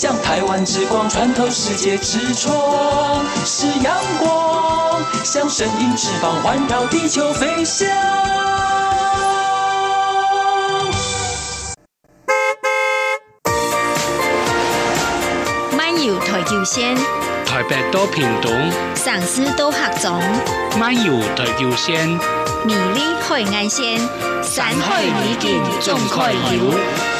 向台湾之光穿透世界之窗，是阳光，像神鹰翅膀环绕地球飞翔。漫游台九线，台北多屏东，上师到合总，漫游台九线，美丽海岸线，山海美景总开游。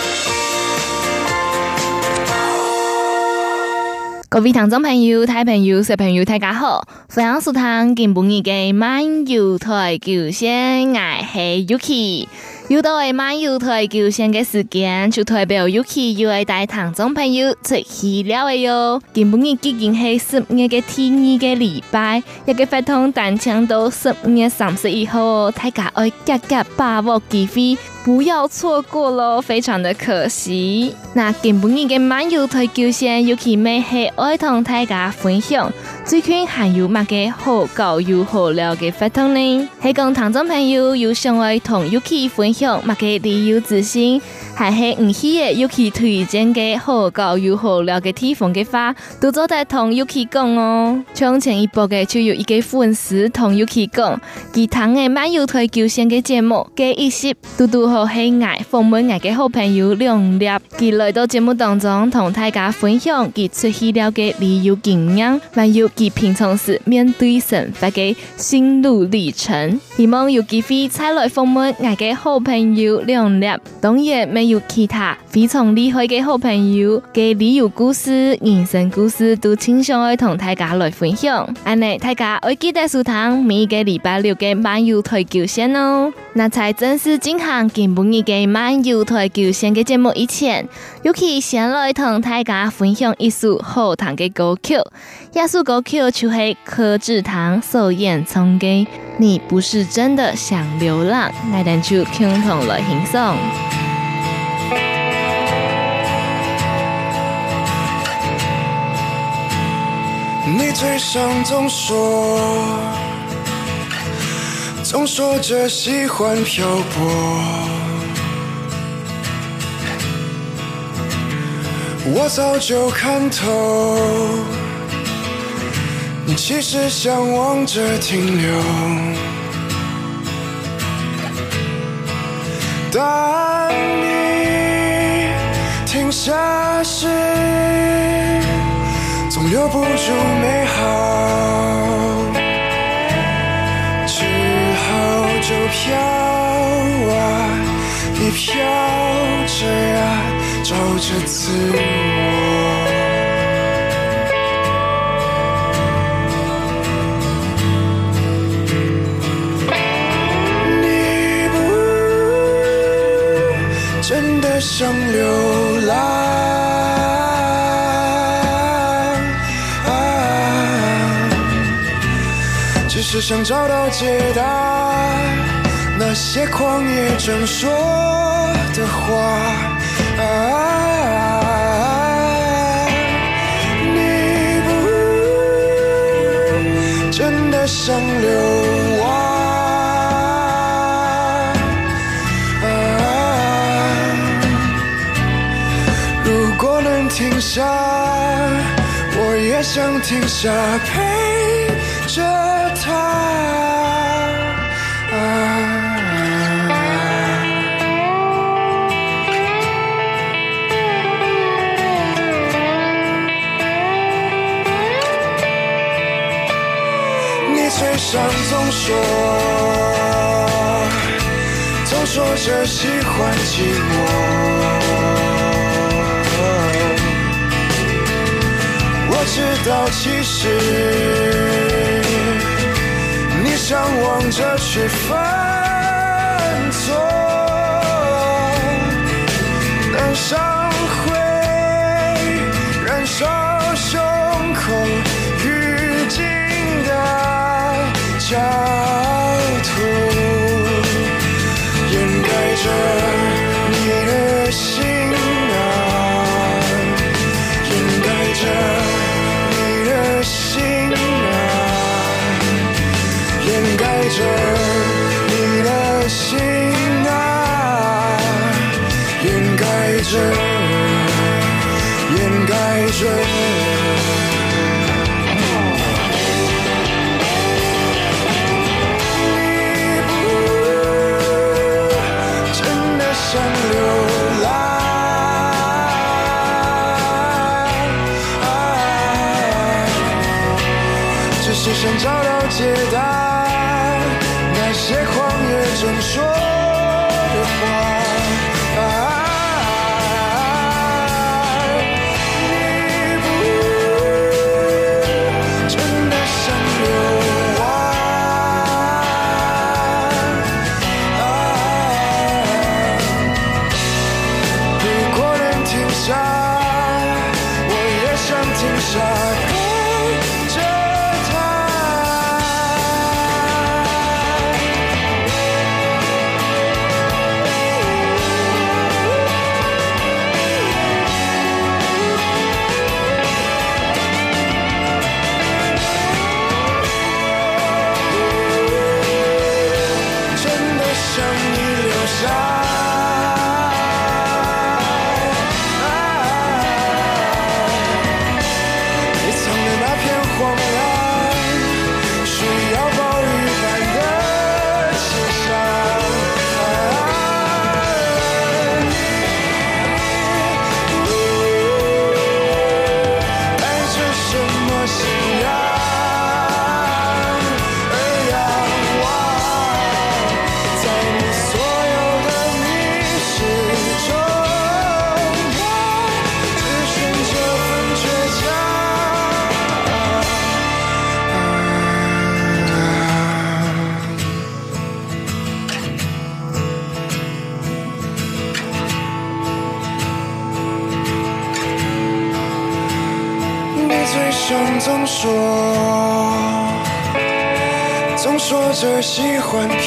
各位听众朋友、大朋友、小朋友，大家好！欢迎收听今晡日嘅漫游台九线，我系 Yuki。又到系漫游台九线嘅时间，就代表 Yuki 又系带听众朋友出去了嘅哟。今晡日已经系十月嘅第二个礼拜，一个活动单枪到十月三十一号，大家要夹夹把握机会。不要错过喽，非常的可惜。那今晡日嘅漫游台九线尤其咩系爱同大家分享，最近还有乜嘅好搞又好料嘅活动呢？系讲听众朋友有想爱同尤其分享乜嘅旅游资讯，还系唔系嘅尤其推荐嘅好搞又好料嘅地方嘅话，都做得同尤其讲哦。从前一部嘅就有一个粉丝同尤其讲，其他嘅漫游台九线嘅节目嘅一些嘟嘟好。我系爱访问爱嘅好朋友梁烈，佢来到节目当中同大家分享佢出去了嘅旅游经验，还有佢平常时面对生活嘅心路历程。希望有机会再来访问爱嘅好朋友梁烈，当然没有其他非常厉害嘅好朋友嘅旅游故事、人生故事都倾向爱同大家来分享。安尼大家会记得收听每个礼拜六嘅漫游台九线哦。那才正式进行每日嘅漫游台球线嘅节目以前，尤其先来同大家分享一首好听嘅歌曲。这首歌曲就系柯智堂所演唱嘅《你不是真的想流浪》，我哋就共同来欣赏。你嘴上总说，总说着喜欢漂泊。我早就看透，你其实向往着停留，当你停下时，总留不住美好飘啊，你飘着呀。找着自我，你不真的想流浪，只是想找到解答那些旷野正说的话。啊，你不真的想流亡？啊，如果能停下，我也想停下陪着他。啊。上总说，总说着喜欢寂寞。我知道，其实你向往着去犯错，但伤会燃烧胸口。shine. 解答，喜欢漂泊。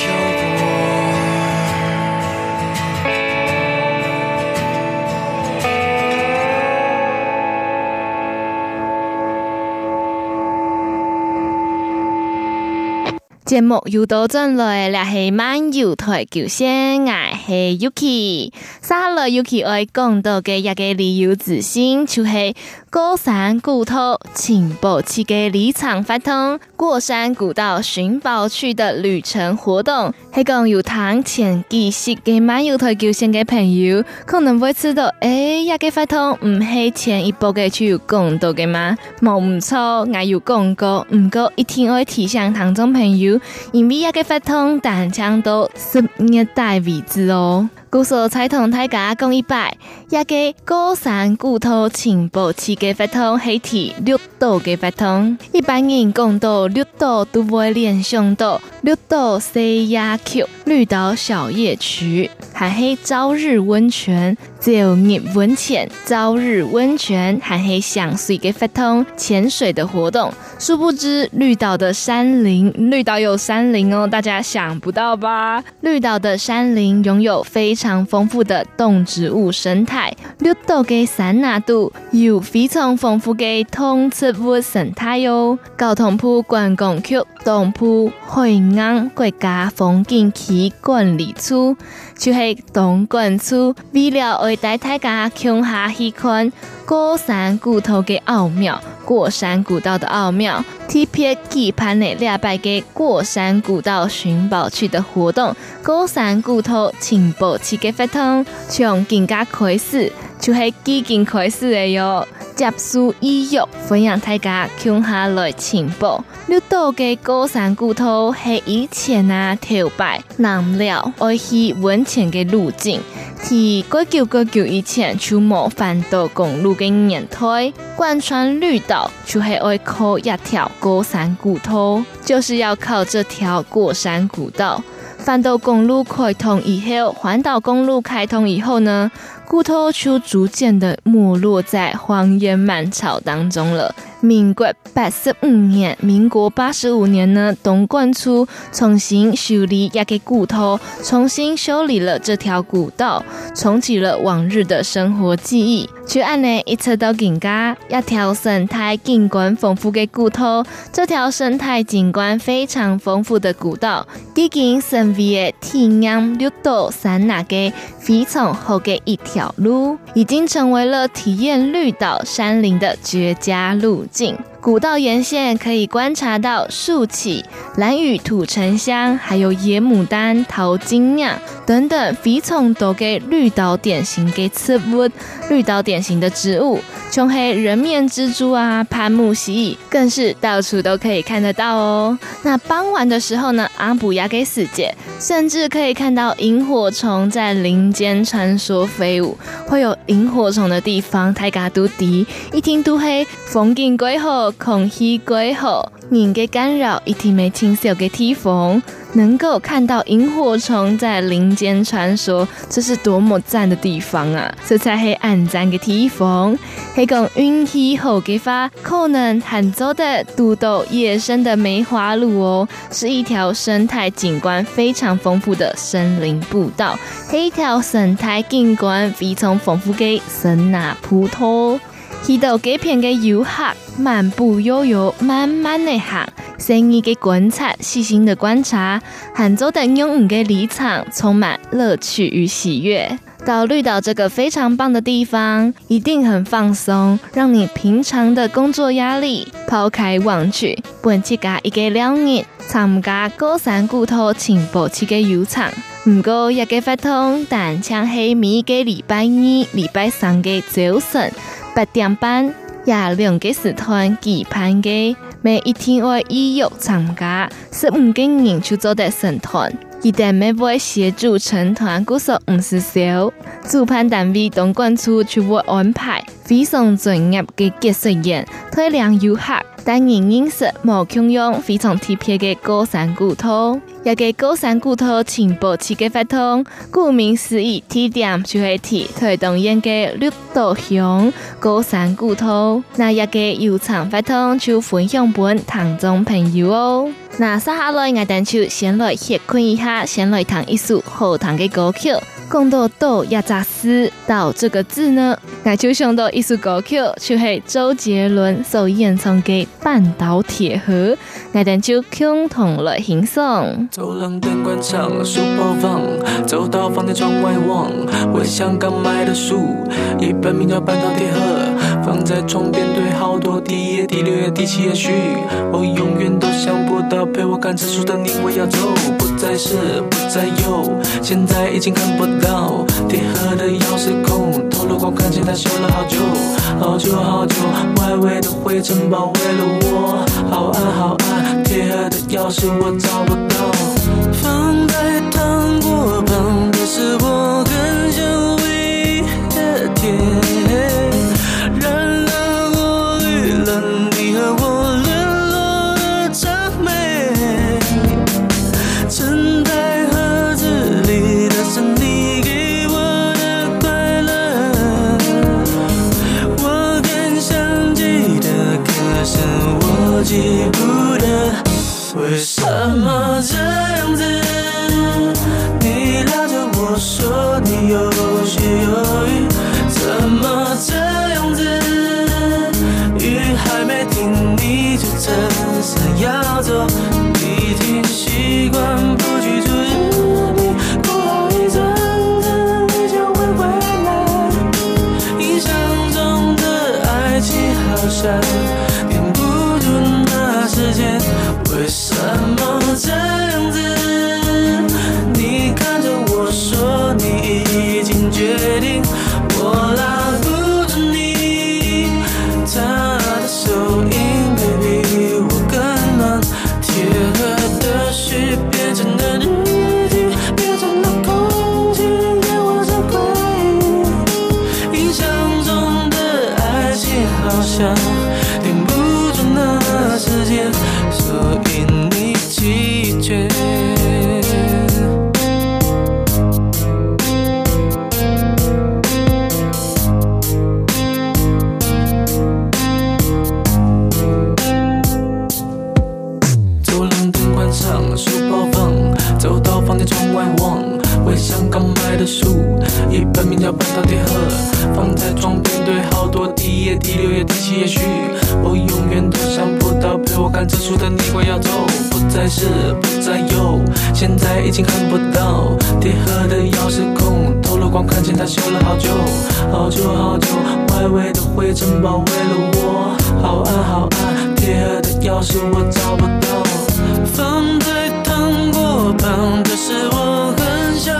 节目又到转来，了是漫游台九线，我是 Yuki。沙了 Yuki 爱讲到嘅一个旅游资讯，就是过山古道请保持嘅里程发通过山古道寻宝趣的旅程活动，系讲有谈前几十嘅漫游台球线嘅朋友，可能会知道，诶、欸，一个发通唔系前一步嘅就有讲到嘅吗？冇唔错，我有讲过，唔过一定会提醒听众朋友。因为一个发通单枪到十月底为止哦。故说才同大家讲一摆，一个高山古道请保持嘅发通系提绿岛嘅发通。一般人讲到绿岛都会联想到绿岛西亚区绿岛小夜曲，海黑朝日温泉、朝日温泉、朝日温泉，还系相随嘅发通潜水的活动。殊不知绿岛的山林，绿岛有山林哦，大家想不到吧？绿岛的山林拥有非常丰富的动植物生态，绿岛嘅山纳度有非常丰富嘅动植物生态哟。交通部观光局东部海岸国家风景区管理处就是东莞处，为了为大家共下去看高山骨头嘅奥妙，过山古道的奥妙，特别举办了两百个过山古道寻宝去的活动，过山古道请保持嘅发通，从今家开始就系几经开始的哟。接受意欲分享大家共下来寻宝。绿岛嘅过山古道系以前啊头摆南寮爱去温泉嘅路径，是过久过久以前就冇环岛公路嘅年代，贯穿绿岛就系爱靠一条过山古道，就是要靠这条过山古道。环岛公路开通以后，环岛公路开通以后呢，古道就逐渐的没落在荒烟漫草当中了。民国八十五年，民国八十五年呢，东管处重新修理一个古道，重新修理了这条古道，重启了往日的生活记忆。就按呢一直到今家，一条生态景观丰富的古道，这条生态景观非常丰富的古道，已经成为了体验绿道山那个非常好的一。条路，已经成为了体验绿岛山林的绝佳路径。古道沿线可以观察到树起、蓝雨土沉香，还有野牡丹、桃金酿等等，非常多给绿岛典型给植物，绿岛典型的植物，像黑人面蜘蛛啊、攀木蜥蜴，更是到处都可以看得到哦。那傍晚的时候呢，阿布亚给死界，甚至可以看到萤火虫在林间穿梭飞舞。会有萤火虫的地方，泰嘎都迪，一听都黑，风景鬼好。空气归好，人嘅干扰一定没清晰嘅地方，能够看到萤火虫在林间穿梭，这是多么赞的地方啊！这才是安赞嘅地方，系讲运气好嘅话，可能很走的独岛野生的梅花鹿哦，是一条生态景观非常丰富的森林步道，系一条生态景观非常丰富的森林步道。去到这片的游客漫步悠悠，慢慢的行，细意嘅观察，细心的观察，杭州的用五嘅离场，充满乐趣与喜悦。到绿岛这个非常棒的地方，一定很放松，让你平常的工作压力抛开忘去，本期加一个两日参加高山古道轻薄期嘅游场，唔过一个发通，但请系每个礼拜二、礼拜三嘅早晨。八点半，廿两个时段举办的，每一天会预约参加，是五个人就做得成团。一旦每位协助成团，故说唔是少。主办单位东管处就会安排非常专业嘅解说员，推两游客，带人认识无穷用非常特别嘅高山古道。一个高山古道轻薄期嘅活动，顾名思义，地点就系提推动沿嘅绿岛乡高山古道。那一个游场活动就分享本听众朋友哦。那接下来我等就先来歇困一下，先来弹一首好听的歌曲。讲到岛也杂事，岛这个字呢，我就想到一首歌曲，就是周杰伦所演唱的《半岛铁盒》，我等就共同来欣赏。走廊灯关上，书包放，走到房间窗外望，我想刚买的书，一本名叫《半岛铁盒》，放在床边堆好多，第一页、第六页、第七页序，我永远都想不到陪我看这书的你，我要走，不再是，不再有，现在已经看不到。铁盒的钥匙孔，透了光，看见它修了好久，好久好久，外围的灰尘包围了我，好暗好暗，铁盒的钥匙我找不到。放在糖果旁的是我他修了好久，好久好久，外围的灰尘包围了我，好暗好暗，铁盒的钥匙我找不到，放在糖果旁的是我很想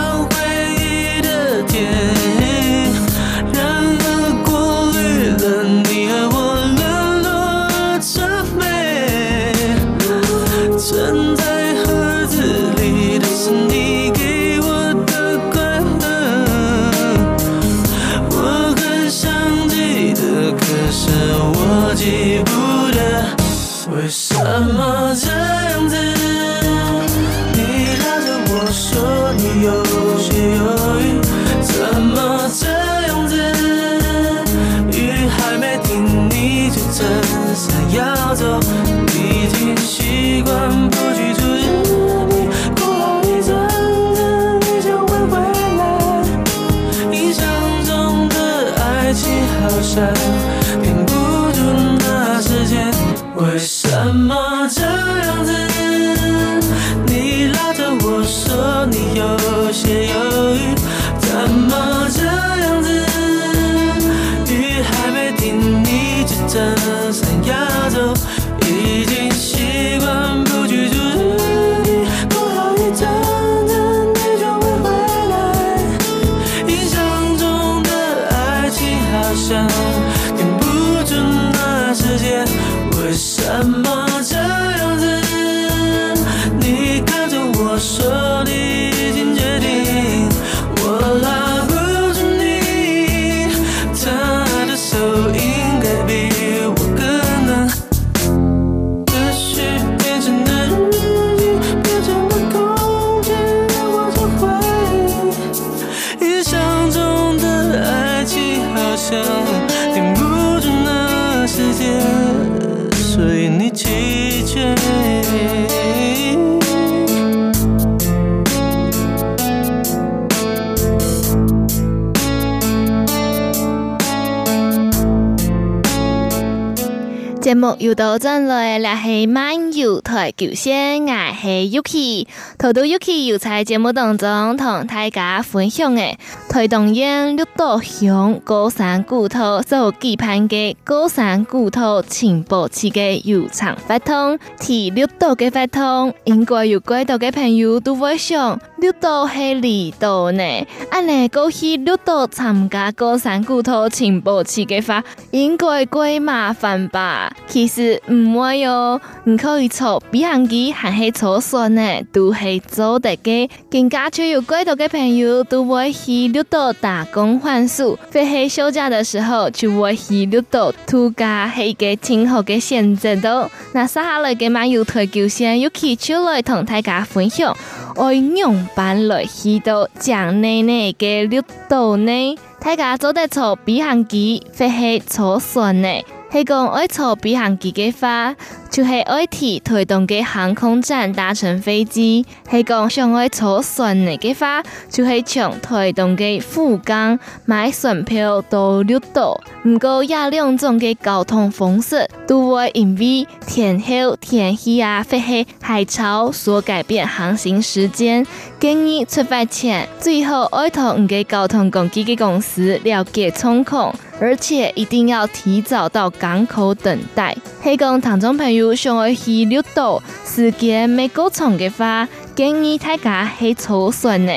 节目又到阵来，来系漫游台九线，我系 Yuki。头度 Yuki 又在节目当中同大家分享嘅台东县绿岛乡高山古道所举办嘅高山古道情报期嘅悠长活动。提绿岛嘅活动，应该有几多嘅朋友都会想，绿岛系离岛呢？按呢过去绿岛参加高山古道情报期嘅话，应该怪麻烦吧？其实唔会哟，你可以坐飞行机，还是坐船呢，都系做得嘅。更加就有几多嘅朋友都会去绿岛打工换宿，非系休假的时候就会去绿岛度假，系一个挺好嘅选择的。那接下来嘅漫游台就先由 Yuki 出来同大家分享，爱用班来去到江内内嘅绿岛呢，大家做得坐飞行机，非系坐船呢。系讲爱坐飞行机嘅话，就系爱提台东嘅航空站搭乘飞机；系讲想爱坐船嘅话，就系从台东嘅富冈买船票到绿岛。唔过，这两种嘅交通方式都会因为天候、天气啊，或系海潮所改变航行时间。建议出发前最好爱同唔嘅交通工具嘅公司了解状况。而且一定要提早到港口等待。系讲听众朋友想要去绿岛，时间没够长的话，建议大家系坐船呢，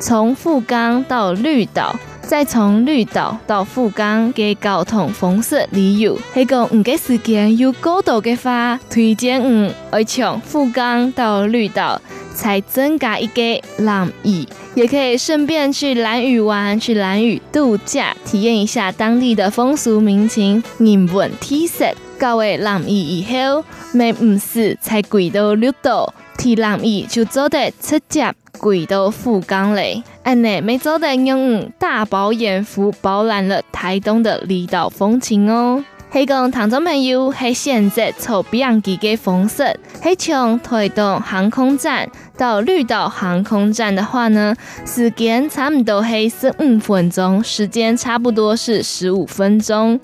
从富冈到绿岛，再从绿岛到富冈嘅交通方式旅游。系讲唔嘅时间有够多的话，推荐唔爱从富冈到绿岛。才增加一个兰屿，也可以顺便去兰屿玩，去兰屿度假，体验一下当地的风俗民情、人文特色。到位兰屿以后，没唔事才轨到绿岛，提兰屿就做得直接轨到富冈嘞。安内没做得用大饱眼福饱览了台东的离岛风情哦。迄讲听众朋友系选择坐飞机嘅方式，迄从推动航空站到绿岛航空站的话呢，时间差不多系十五分钟，时间差不多是十五分钟。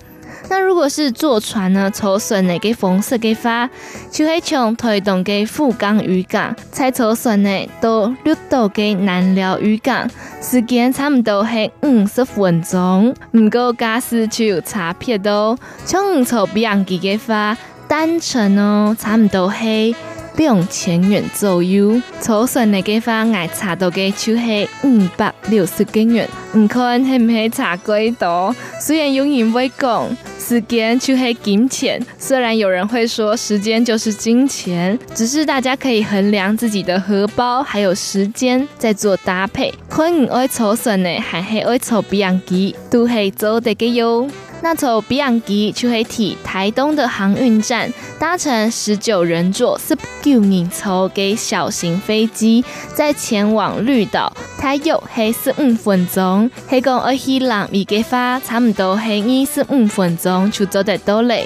那如果是坐船呢，筹算的个方式的话，就会从台东的富冈渔港，再筹算呢都绿岛的南寮渔港，时间差不多是五十分钟。不过驾驶就有差别哦，从从比洋基的话，单程哦，差不多是两千元左右。筹算的个话，爱查到的就是五百六十元元。唔看系唔系差几多？虽然有人会讲。时间就是金钱，虽然有人会说时间就是金钱，只是大家可以衡量自己的荷包还有时间再做搭配。可能爱筹算呢，还是爱筹比洋基，都系做得个哟。那从比洋基就会提台东的航运站，搭乘十九人座十九人座给小型飞机，再前往绿岛，它有黑十五分钟，黑讲而去兰屿嘅话，差不多黑二十五分钟就走得到嘞。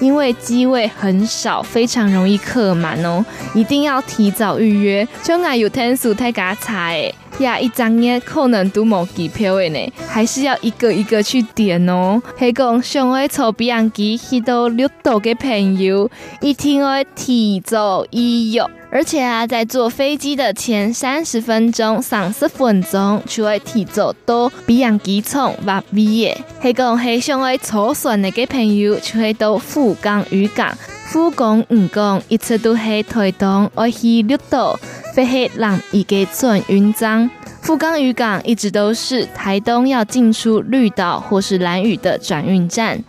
因为机位很少，非常容易客满哦，一定要提早预约。就爱有天数太加差诶。呀，一张页可能都冇机票的呢，还是要一个一个去点哦。还讲想要坐比洋基去到绿岛的朋友，一定要提早预约。而且啊，在坐飞机的前三十分钟、三十分钟，就会提早到比洋基厂挖米耶。还讲还想要坐船的朋友，就会到富冈渔港。富冈渔港一直都系台东爱去绿岛。飞黑浪一个转运站，富冈渔港一直都是台东要进出绿岛或是兰屿的转运站。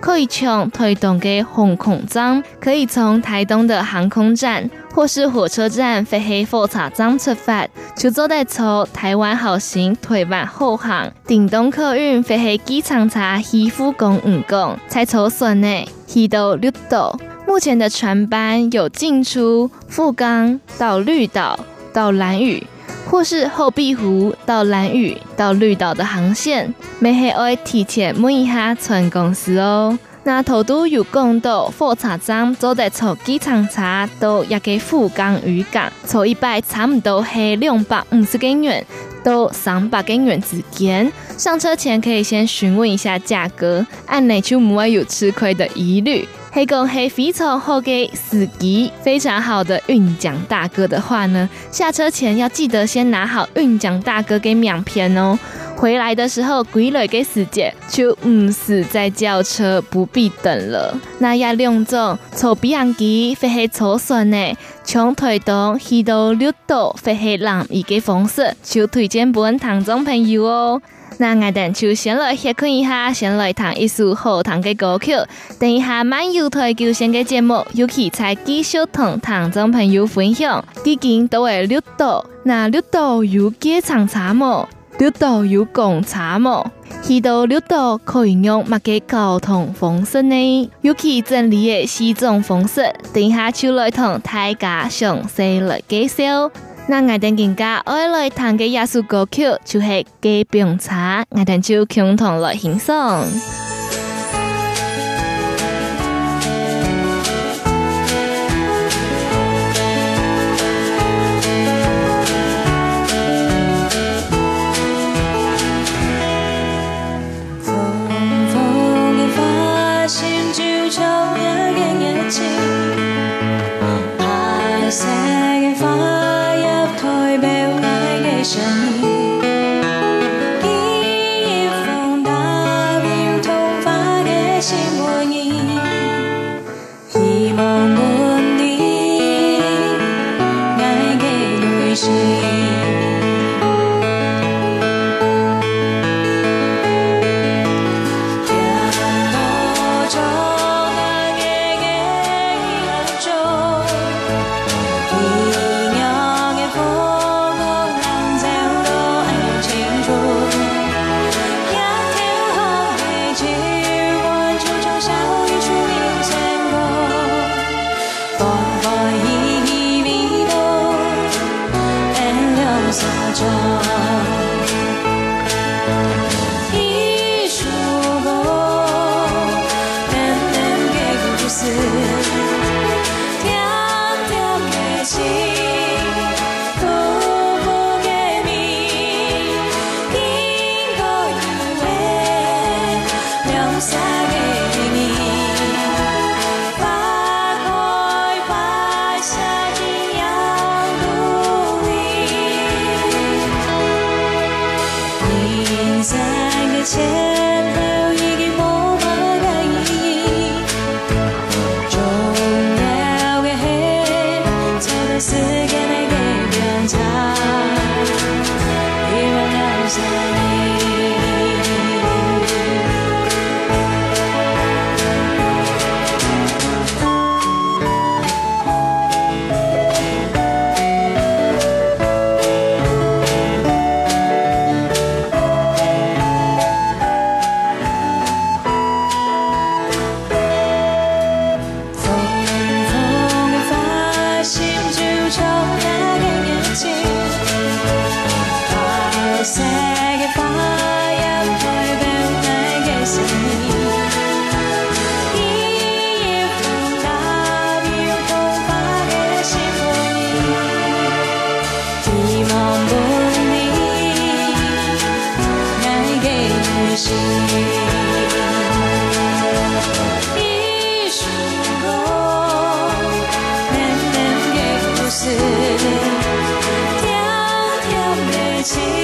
可以从台东的航空站，可以从台东的航空站或是火车站飞黑火车站出发，就坐在从台湾好行台湾后航顶东客运飞黑机场查去富冈渔港，才筹算呢去到绿岛。目前的船班有进出富冈到绿岛到蓝屿，或是后壁湖到蓝屿到绿岛的航线，没还会提前问一下船公司哦。那头都有讲到火车站坐在从机场查到一个富冈渔港，坐一摆差不多系两百五十元到三百元之间。上车前可以先询问一下价格，按内就不会有吃亏的疑虑。黑公黑非常好给司机，非常好的运奖大哥的话呢，下车前要记得先拿好运奖大哥给名片哦。回来的时候归来给司机，就唔是再叫车，不必等了。那要两种坐比洋基飞去筹算呢，从台东去到绿岛飞去兰屿的方式，就推荐本听众朋友哦。那我等就先来歇困一下，先来弹一首好听的歌曲。等一下漫游台球线的节目，尤其在继续同听众朋友分享。最近都会绿岛，那绿岛有机场查某，绿岛有公查某，去到绿岛可以用乜个交通方式呢？尤其整理的四种方式。等一下就来同大家详细来介绍。那我等更加爱来弹嘅一首歌曲，就系《鸡饼茶》，我等就共同来欣赏。change.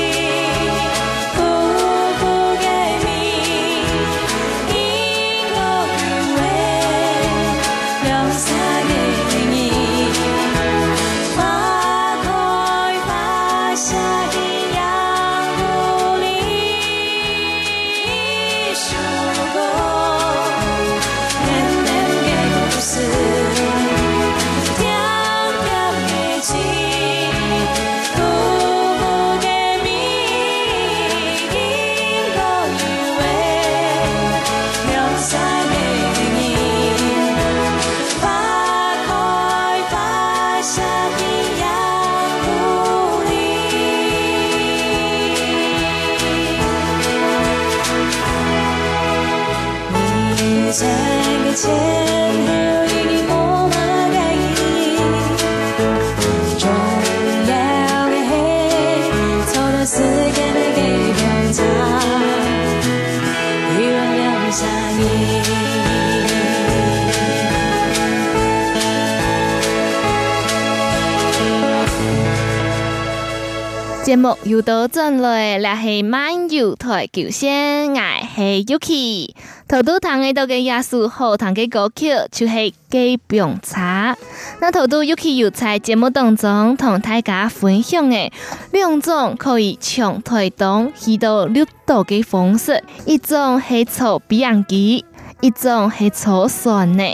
节目又到转来，来系漫游台九线，我系 Yuki。头都弹嘅到嘅耶稣好弹嘅歌曲，就系《隔壁茶》。那头都 Yuki 有在节目当中同大家分享嘅两种可以从台东去到绿岛嘅方式，一种系坐比洋机，一种系坐船呢。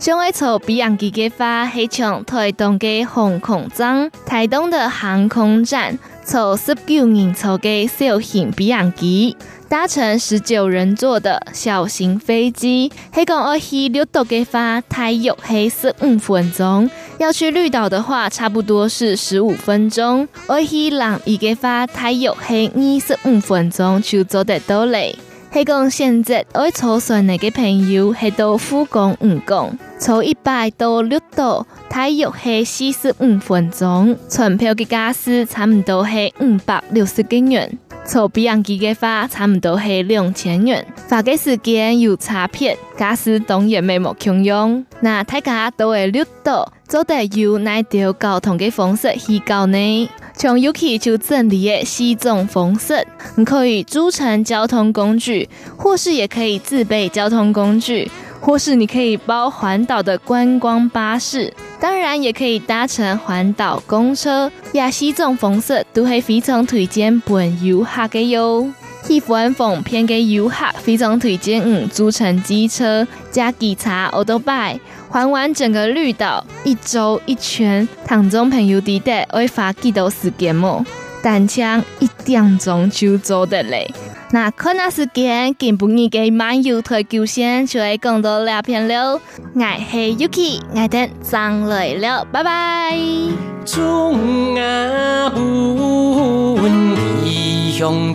想爱坐比洋机嘅话，系从台东嘅航空站、台东的航空站。从十九人坐的小型比洋机，搭乘十九人座的小型飞机，系讲要去绿岛给发，大约黑十五分钟；要去绿岛的话，差不多是十五分钟。要去兰屿嘅话，大约黑二十五分钟就走得到嘞。系讲现在爱坐船嚟嘅朋友，系到富冈五港，坐一百到六岛，大约系四十五分钟。船票嘅价是差唔多系五百六十几元，坐飞机嘅话，差唔多系两千元。发嘅时间有差别，价是当然没冇共用。那大家都会绿岛，做得有哪条交通嘅方式去到呢？从 Yuki 就整理的四种方式，你可以租乘交通工具，或是也可以自备交通工具，或是你可以包环岛的观光巴士，当然也可以搭乘环岛公车。亚四种方式都系非常推荐本游客嘅哟。喜欢风片嘅游客非常推荐嗯，租乘机车加机车欧都拜，环完整个绿岛一周一圈。听众朋友记得会花几多时间么？单枪一点钟就走得嘞。那看那时间，今晡日嘅漫游台九线就会讲到两片了。我是 Yuki，我等上来了，拜拜。中啊，不问异乡